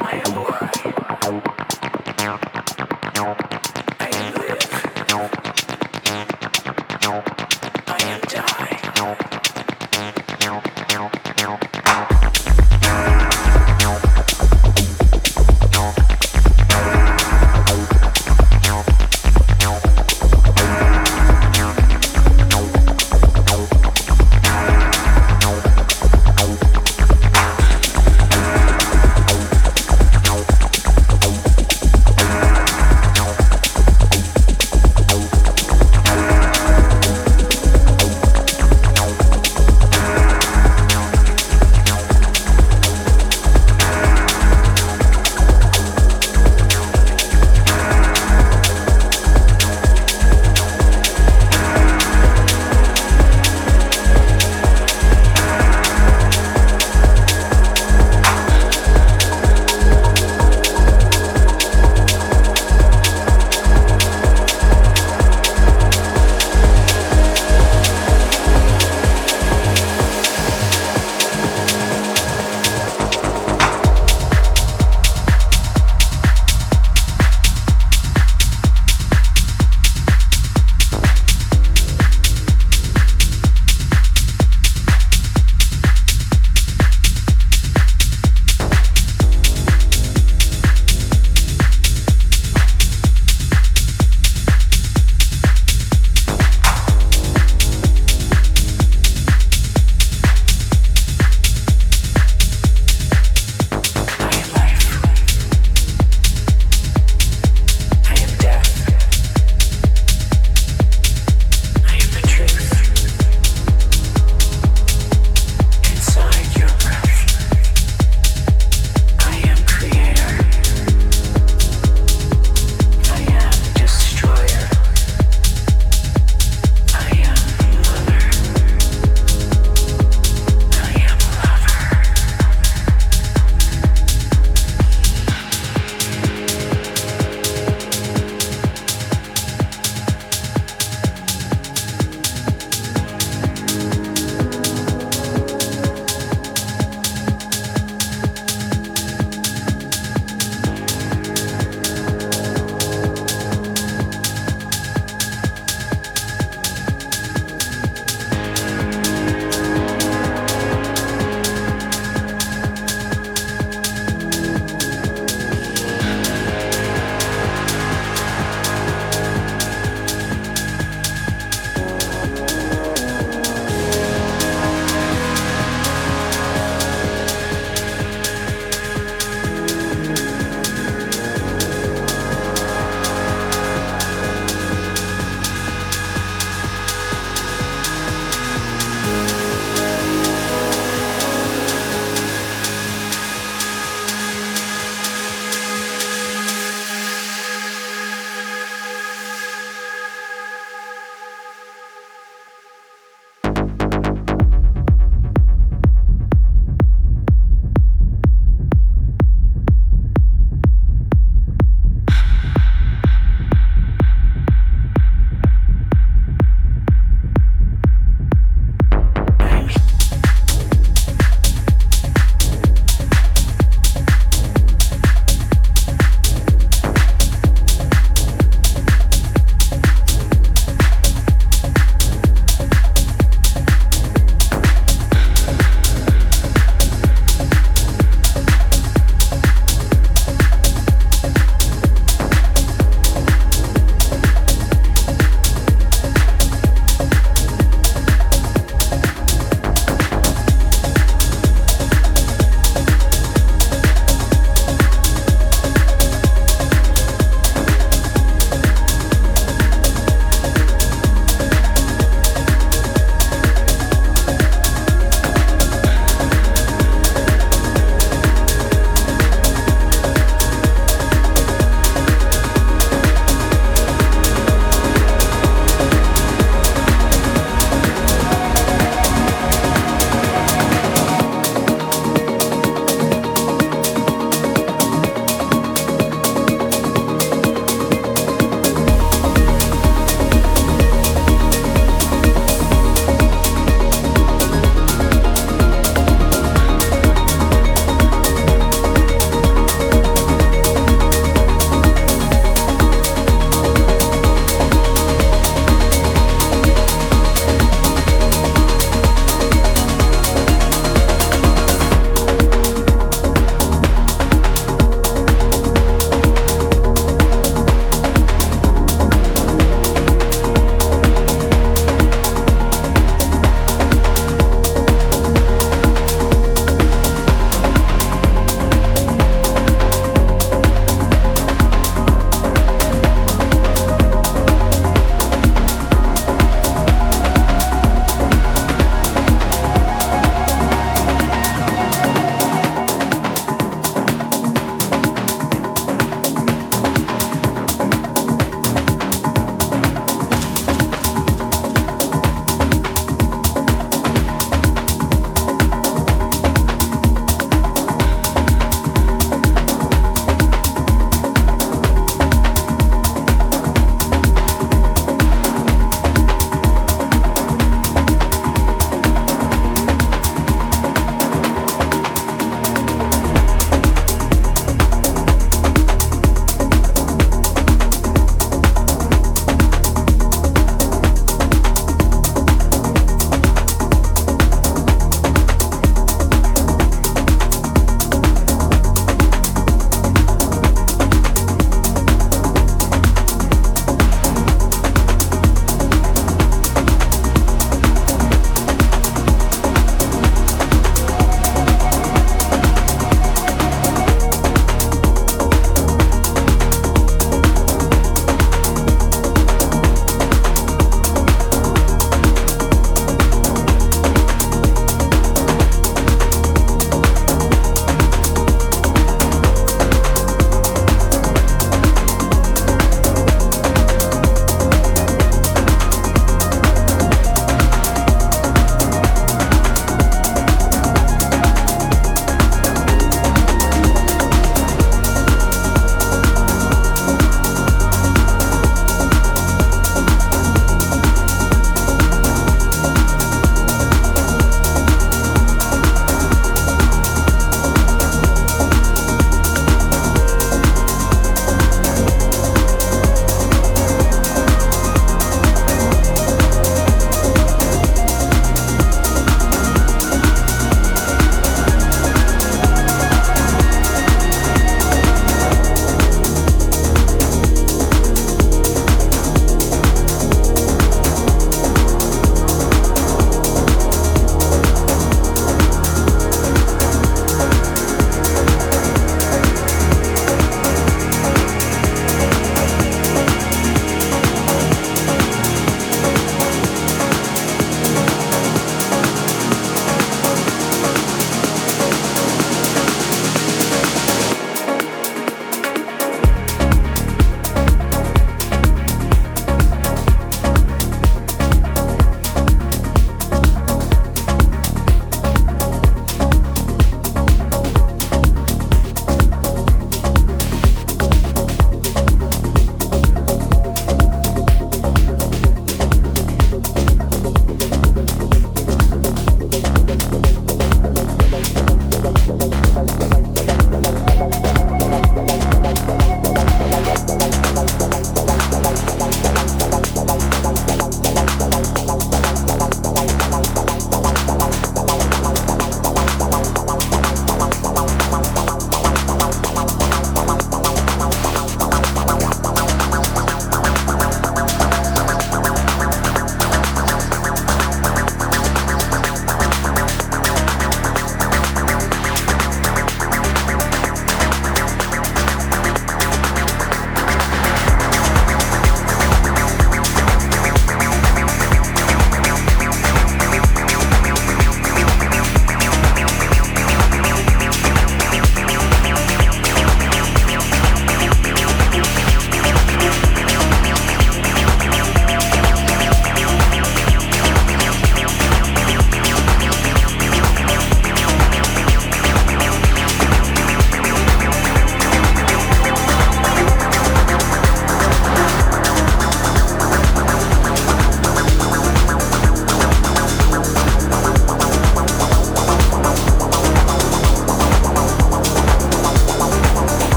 I am alright.